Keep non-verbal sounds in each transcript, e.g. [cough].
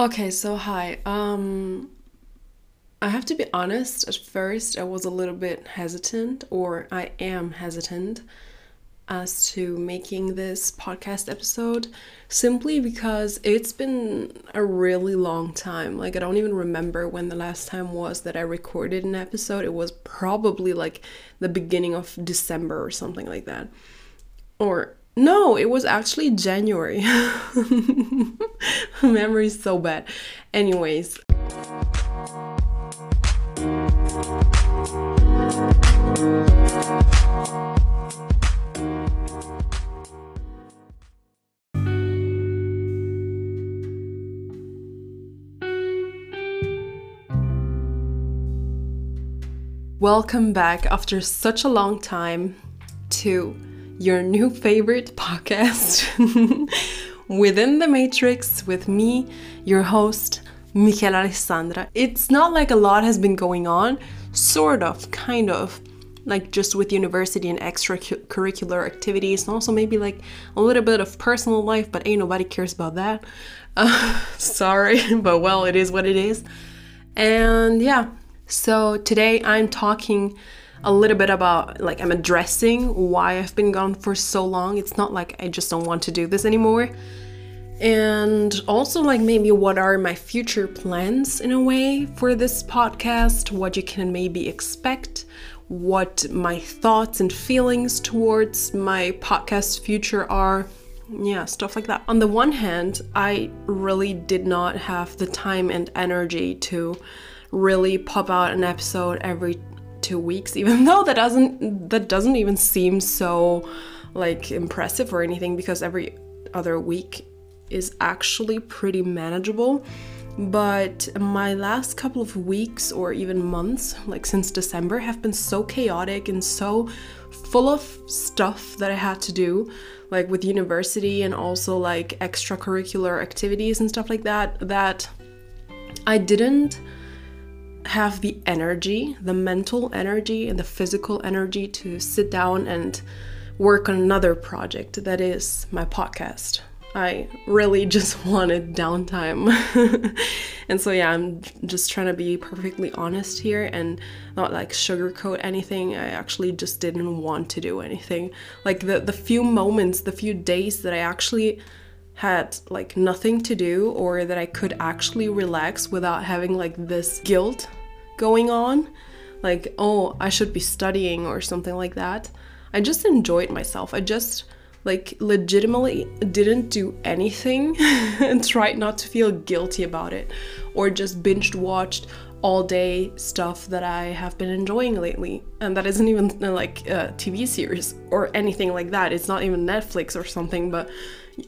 Okay, so hi. Um I have to be honest, at first I was a little bit hesitant or I am hesitant as to making this podcast episode simply because it's been a really long time. Like I don't even remember when the last time was that I recorded an episode. It was probably like the beginning of December or something like that. Or no, it was actually January. [laughs] Memory is so bad. Anyways. Welcome back after such a long time to your new favorite podcast, [laughs] Within the Matrix, with me, your host, Michela Alessandra. It's not like a lot has been going on, sort of, kind of, like just with university and extracurricular activities, and also maybe like a little bit of personal life, but ain't nobody cares about that. Uh, [laughs] sorry, [laughs] but well, it is what it is. And yeah, so today I'm talking a little bit about like I'm addressing why I've been gone for so long. It's not like I just don't want to do this anymore. And also like maybe what are my future plans in a way for this podcast, what you can maybe expect, what my thoughts and feelings towards my podcast future are. Yeah, stuff like that. On the one hand, I really did not have the time and energy to really pop out an episode every two weeks [laughs] even though that doesn't that doesn't even seem so like impressive or anything because every other week is actually pretty manageable. But my last couple of weeks or even months like since december have been so chaotic and so full of stuff that i had to do like with university and also like extracurricular activities and stuff like that that i didn't have the energy, the mental energy and the physical energy to sit down and work on another project that is my podcast. I really [laughs] just wanted downtime. [laughs] and so, yeah, I'm just trying to be perfectly honest here and not like sugarcoat anything. I actually just didn't want to do anything. Like the, the few moments, the few days that I actually had like nothing to do or that I could actually relax without having like this guilt going on, like, oh, I should be studying or something like that. I just enjoyed myself. I just like legitimately didn't do anything [laughs] and tried not to feel guilty about it or just binged watched all day stuff that I have been enjoying lately. And that isn't even like a TV series or anything like that. It's not even Netflix or something, but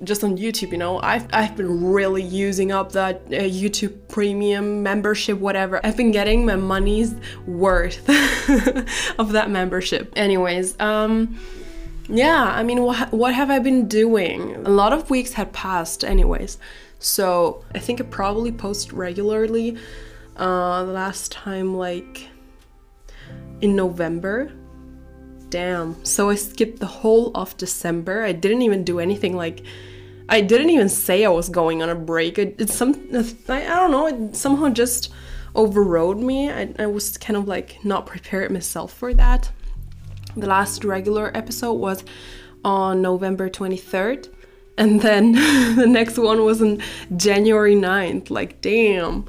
just on YouTube, you know, I've, I've been really using up that uh, YouTube premium membership, whatever. I've been getting my money's worth [laughs] of that membership. Anyways, um, yeah, I mean, what, what have I been doing? A lot of weeks had passed, anyways. So I think I probably post regularly. Uh, last time, like in November, damn. So I skipped the whole of December. I didn't even do anything like I didn't even say I was going on a break. It, it's some I, I don't know, it somehow just overrode me. I, I was kind of like not prepared myself for that. The last regular episode was on November 23rd. And then [laughs] the next one was on January 9th. Like, damn.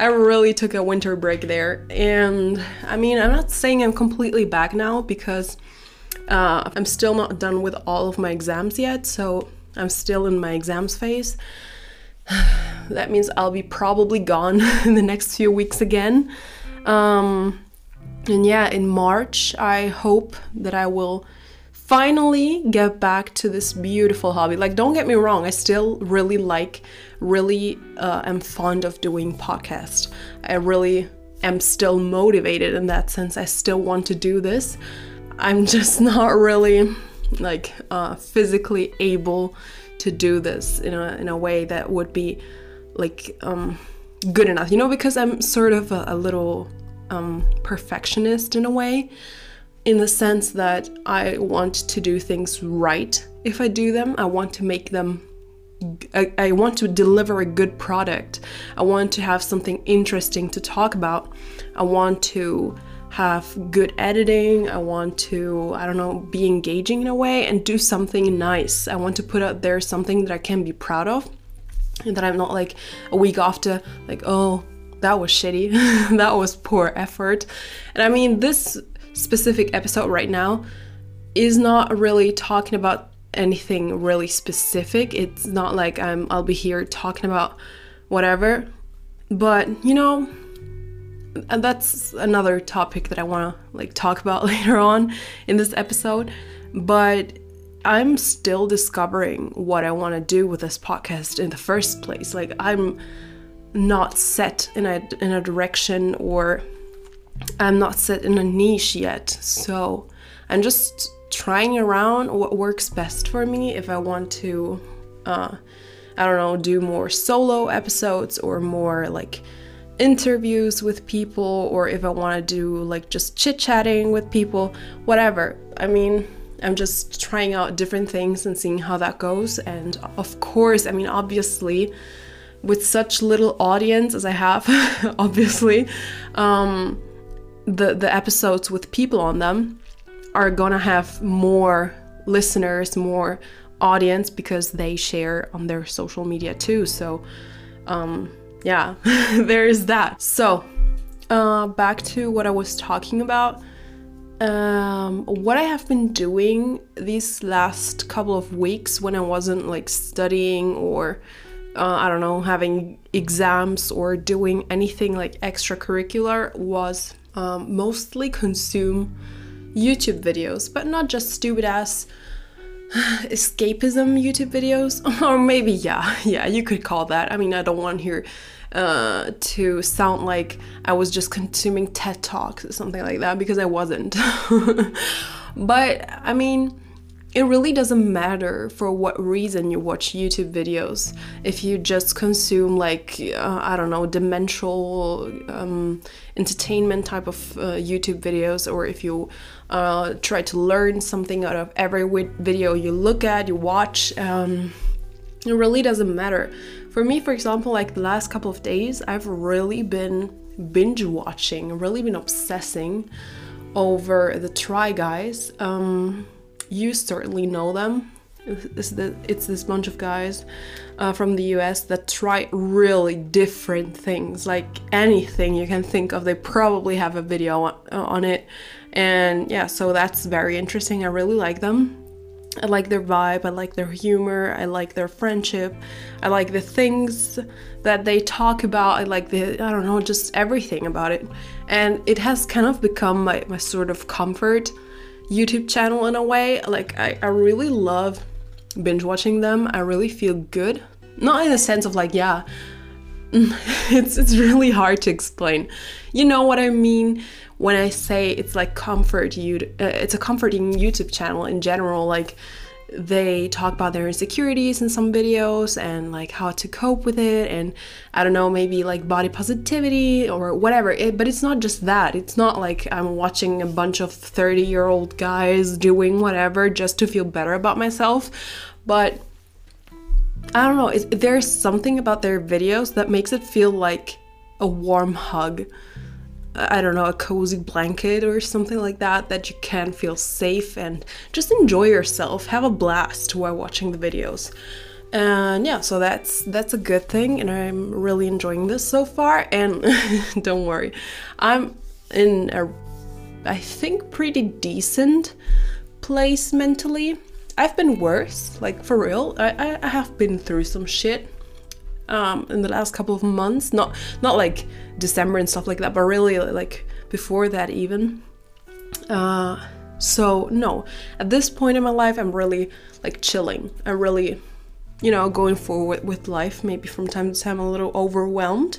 I really took a winter break there. And I mean, I'm not saying I'm completely back now because uh, I'm still not done with all of my exams yet. So I'm still in my exams phase. [sighs] that means I'll be probably gone [laughs] in the next few weeks again. Um, and yeah, in March, I hope that I will finally get back to this beautiful hobby. Like, don't get me wrong, I still really like, really uh, am fond of doing podcast. I really am still motivated in that sense. I still want to do this. I'm [laughs] just not really like uh, physically able to do this in a in a way that would be like um, good enough. You know, because I'm sort of a, a little um, perfectionist in a way in the sense that I want to do things right if I do them. I want to make them I, I want to deliver a good product. I want to have something interesting to talk about. I want to have good editing. I want to, I don't know, be engaging in a way and do something nice. I want to put out there something that I can be proud of and that I'm not like a week after, like, oh, that was shitty. [laughs] that was poor effort. And I mean, this specific episode right now is not really talking about anything really specific. It's not like I'm I'll be here talking about whatever. But, you know, and that's another topic that I want to like talk about [laughs] later on in this episode, but I'm still discovering what I want to do with this podcast in the first place. Like I'm not set in a in a direction or I'm not set in a niche yet. So I'm just trying around what works best for me if I want to, uh, I don't know, do more solo episodes or more like interviews with people, or if I want to do like just chit chatting with people, whatever. I mean, I'm just trying out different things and seeing how that goes. And of course, I mean, obviously, with such little audience as I have, [laughs] obviously, um, the the episodes with people on them are gonna have more listeners, more audience because they share on their social media too. So, um, yeah, [laughs] there is that. So, uh, back to what I was talking about. Um, what I have been doing these last couple of weeks when I wasn't like studying or uh, I don't know, having exams or doing anything like extracurricular was um, mostly consume YouTube videos, but not just stupid ass [sighs] escapism YouTube videos. [laughs] or maybe, yeah, yeah, you could call that. I mean, I don't want here uh, to sound like I was just consuming TED Talks or something like that because I wasn't. [laughs] but I mean, it really doesn't matter for what reason you watch YouTube videos. If you just consume, like, uh, I don't know, demential um, entertainment type of uh, YouTube videos, or if you uh, try to learn something out of every video you look at, you watch, um, it really doesn't matter. For me, for example, like the last couple of days, I've really been binge watching, really been obsessing over the Try Guys. Um, you certainly know them. It's, it's this bunch of guys uh, from the US that try really different things, like anything you can think of. They probably have a video on, on it. And yeah, so that's very interesting. I really like them. I like their vibe, I like their humor, I like their friendship, I like the things that they talk about, I like the, I don't know, just everything about it. And it has kind of become my, my sort of comfort YouTube channel in a way. Like, I, I really love binge watching them. I really feel good. Not in the sense of like, yeah, [laughs] it's it's really hard to explain. You know what I mean when I say it's like comfort you uh, it's a comforting YouTube channel in general like they talk about their insecurities in some videos and like how to cope with it and i don't know maybe like body positivity or whatever. It, but it's not just that. It's not like i'm watching a bunch of 30 year old guys doing whatever just to feel better about myself. But i don't know. It, there's something about their videos that makes it feel like a warm hug I don't know, a cozy blanket or something like that, that you can feel safe and just enjoy yourself, have a blast while watching the videos. And yeah, so that's that's a good thing, and I'm really enjoying this so far. And [laughs] don't worry, I'm in a, I think, pretty decent place mentally. I've been worse, like for real. I, I have been through some shit um, in the last couple of months. Not not like December and stuff like that, but really like before that even. Uh, so no, at this point in my life, I'm really like chilling. I'm really, you know, going forward with life. Maybe from time to time a little overwhelmed,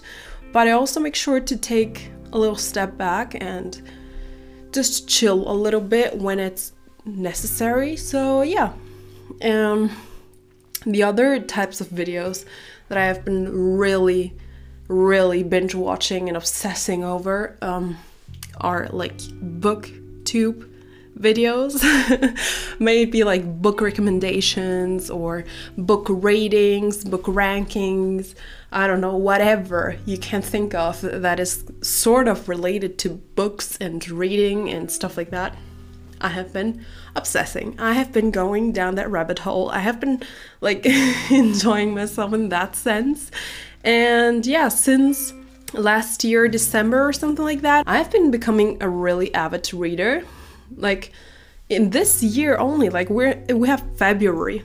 but I also make sure to take a little step back and just chill a little bit when it's necessary. So yeah. Um, the other types of videos that I have been really, really binge watching and obsessing over um, are like booktube videos. [laughs] maybe like book recommendations or book ratings, book rankings, I don't know, whatever you can think of that is sort of related to books and reading and stuff like that. I have been obsessing. I have been going down that rabbit hole. I have been like [laughs] enjoying myself in that sense. And yeah, since last year, December or something like that, I've been becoming a really avid reader. Like in this year only, like we're we have February.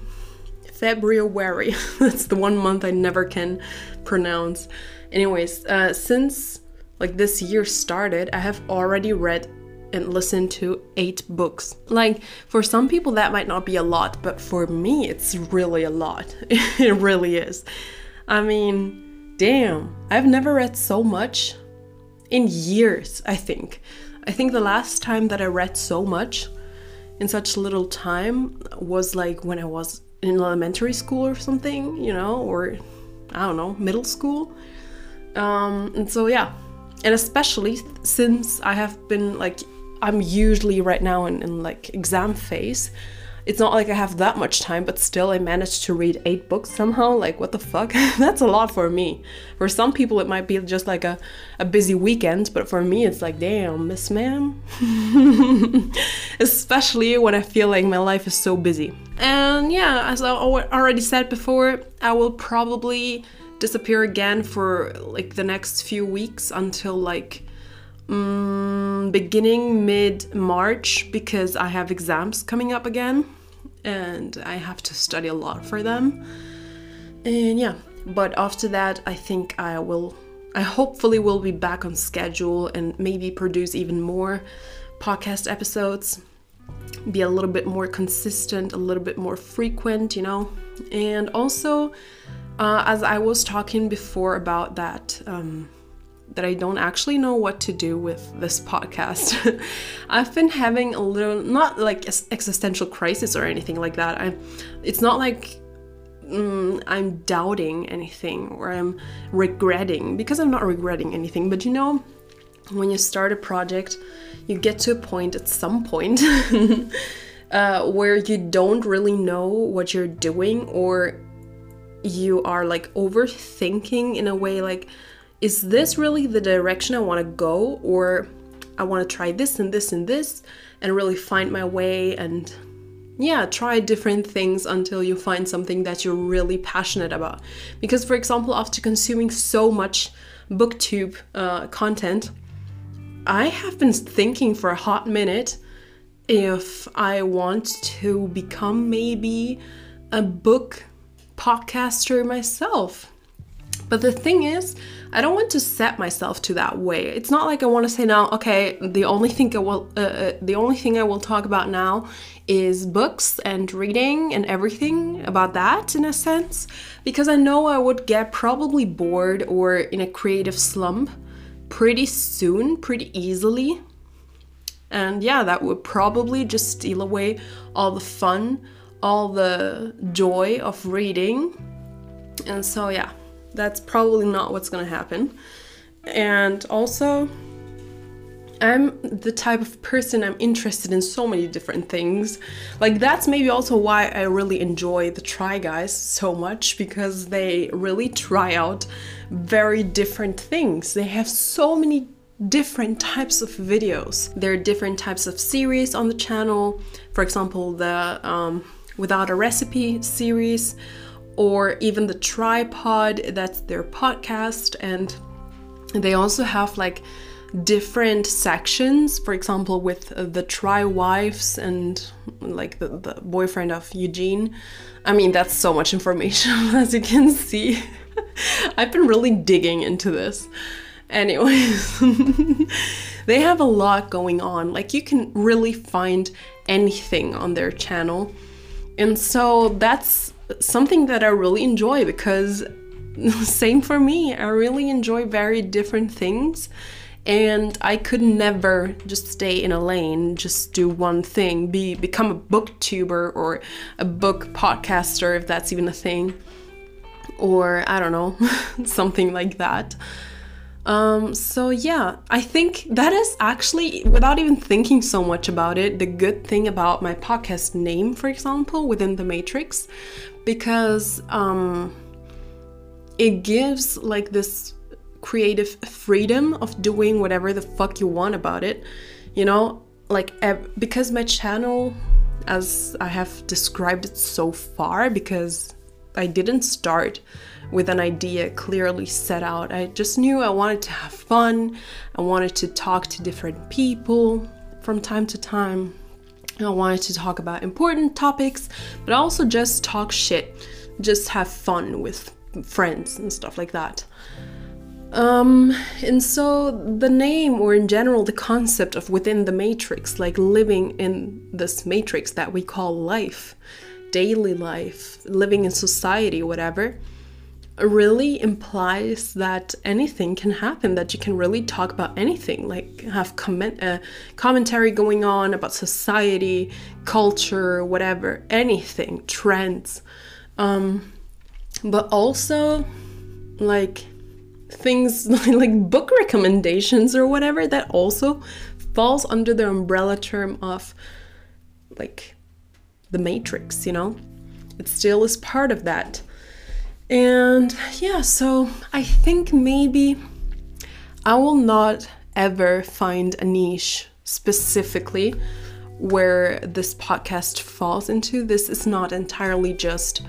February. [laughs] That's the one month I never can pronounce. Anyways, uh, since like this year started, I have already read and listened to eight books. Like, for some people, that might not be a lot, but for me, it's really a lot. [laughs] it really is. I mean, damn, I've never read so much in years, I think. I think the last time that I read so much in such little time was like when I was in elementary school or something, you know, or I don't know, middle school. Um, and so, yeah, and especially since I have been like I'm usually right now in, in like exam phase. It's not like I have that much time, but still I managed to read eight books somehow. Like, what the fuck? [laughs] That's a lot for me. For some people, it might be just like a, a busy weekend, but for me, it's like, damn, Miss Ma'am. [laughs] Especially when I feel like my life is so busy. And yeah, as I already said before, I will probably disappear again for like the next few weeks until like um, beginning mid March because I have exams coming up again and I have to study a lot for them. And yeah, but after that, I think I will, I hopefully will be back on schedule and maybe produce even more podcast episodes, be a little bit more consistent, a little bit more frequent, you know. And also, uh, as I was talking before about that. Um, that I don't actually know what to do with this podcast. [laughs] I've been having a little, not like existential crisis or anything like that. I, it's not like mm, I'm doubting anything or I'm regretting because I'm not regretting anything. But you know, when you start a project, you get to a point at some point [laughs] uh, where you don't really know what you're doing or you are like overthinking in a way like is this really the direction I want to go or I want to try this and this and this and really find my way and yeah, try different things until you find something that you're really passionate about. Because, for example, after consuming so much booktube uh, content, I have been thinking for a hot minute if I want to become maybe a book podcaster myself. But the thing is, I don't want to set myself to that way. It's not like I want to say now, okay, the only thing I will, uh, uh, the only thing I will talk about now is books and reading and everything about that in a sense, because I know I would get probably bored or in a creative slump pretty soon, pretty easily. And yeah, that would probably just steal away all the fun, all the joy of reading. And so, yeah, that's probably not what's gonna happen. And also, I'm the type of person I'm interested in so many different things. Like that's maybe also why I really enjoy the Try Guys so much because they really try out very different things. They have so many different types of videos. There are different types of series on the channel. For example, the um, Without a Recipe series or even the TryPod that's their podcast. And they also have like different sections for example with the try wives and like the, the boyfriend of eugene. I mean that's so much information [laughs] as you can see. [laughs] I've been really digging into this. Anyways [laughs] they have a lot going on. Like you can really find anything on their channel. And so that's something that I really enjoy because [laughs] same for me. I really enjoy very different things and I could never just stay in a lane, just do one thing, be become a booktuber or a book podcaster if that's even a thing or I don't know, [laughs] something like that. Um, so yeah, I think that is actually, without even thinking so much about it, the good thing about my podcast name, for example, within the Matrix, because um, it gives like this creative freedom of doing whatever the fuck you want about it. You know, like because my channel, as I have described it so far, because I didn't start with an idea clearly set out. I just knew I wanted to have fun. I wanted to talk to different people from time to time. I wanted to talk about important topics, but also just talk shit, just have fun with friends and stuff like that. Um, and so the name, or in general, the concept of within the matrix, like living in this matrix that we call life, daily life, living in society, whatever, really implies that anything can happen that you can really talk about anything like have comment uh, commentary going on about society culture whatever anything trends. Um, but also like things [laughs] like book recommendations or whatever that also falls under the umbrella term of like the matrix you know? It still is part of that and yeah, so I think maybe I will not ever find a niche specifically where this podcast falls into. This is not entirely just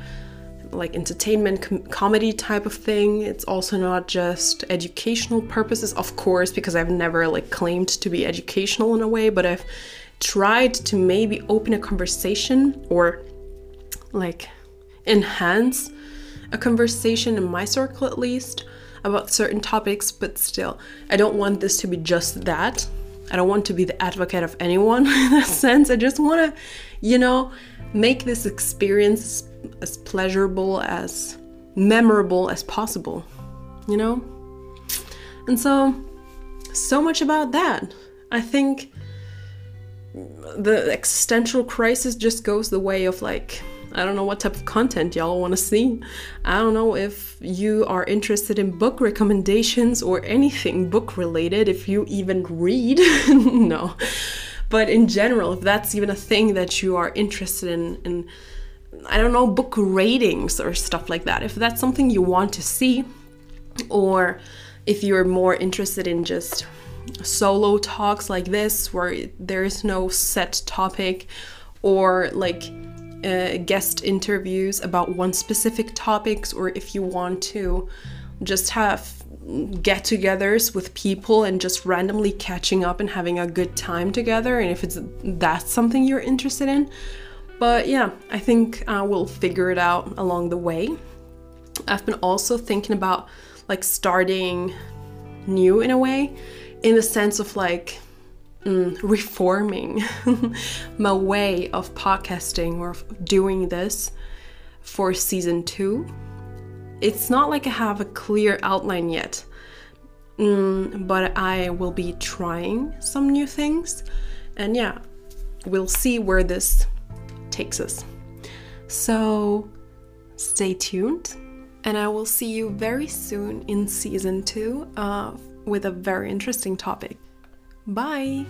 like entertainment com- comedy type of thing. It's also not just educational purposes, of course, because I've never like claimed to be educational in a way, but I've tried to maybe open a conversation or like enhance a conversation in my circle at least about certain topics, but still, I don't want this to be just that. I don't want to be the advocate of anyone [laughs] in that sense. I just want to, you know, make this experience as pleasurable, as memorable as possible, you know? And so, so much about that. I think the existential crisis just goes the way of like I don't know what type of content y'all want to see. I don't know if you are interested in book recommendations or anything book related, if you even read. [laughs] no. But in general, if that's even a thing that you are interested in, in, I don't know, book ratings or stuff like that, if that's something you want to see, or if you're more interested in just solo talks like this where there is no set topic or like uh, guest interviews about one specific topics or if you want to just have get togethers with people and just randomly catching up and having a good time together and if it's that's something you're interested in. But yeah i think uh, we'll figure it out along the way. I've been also thinking about like starting new in a way in the sense of like mm, reforming [laughs] my way of podcasting or doing this for season two. It's not like I have a clear outline yet, mm, but I will be trying some new things. And yeah, we'll see where this takes us. So stay tuned, and I will see you very soon in season two uh, with a very interesting topic. Bye!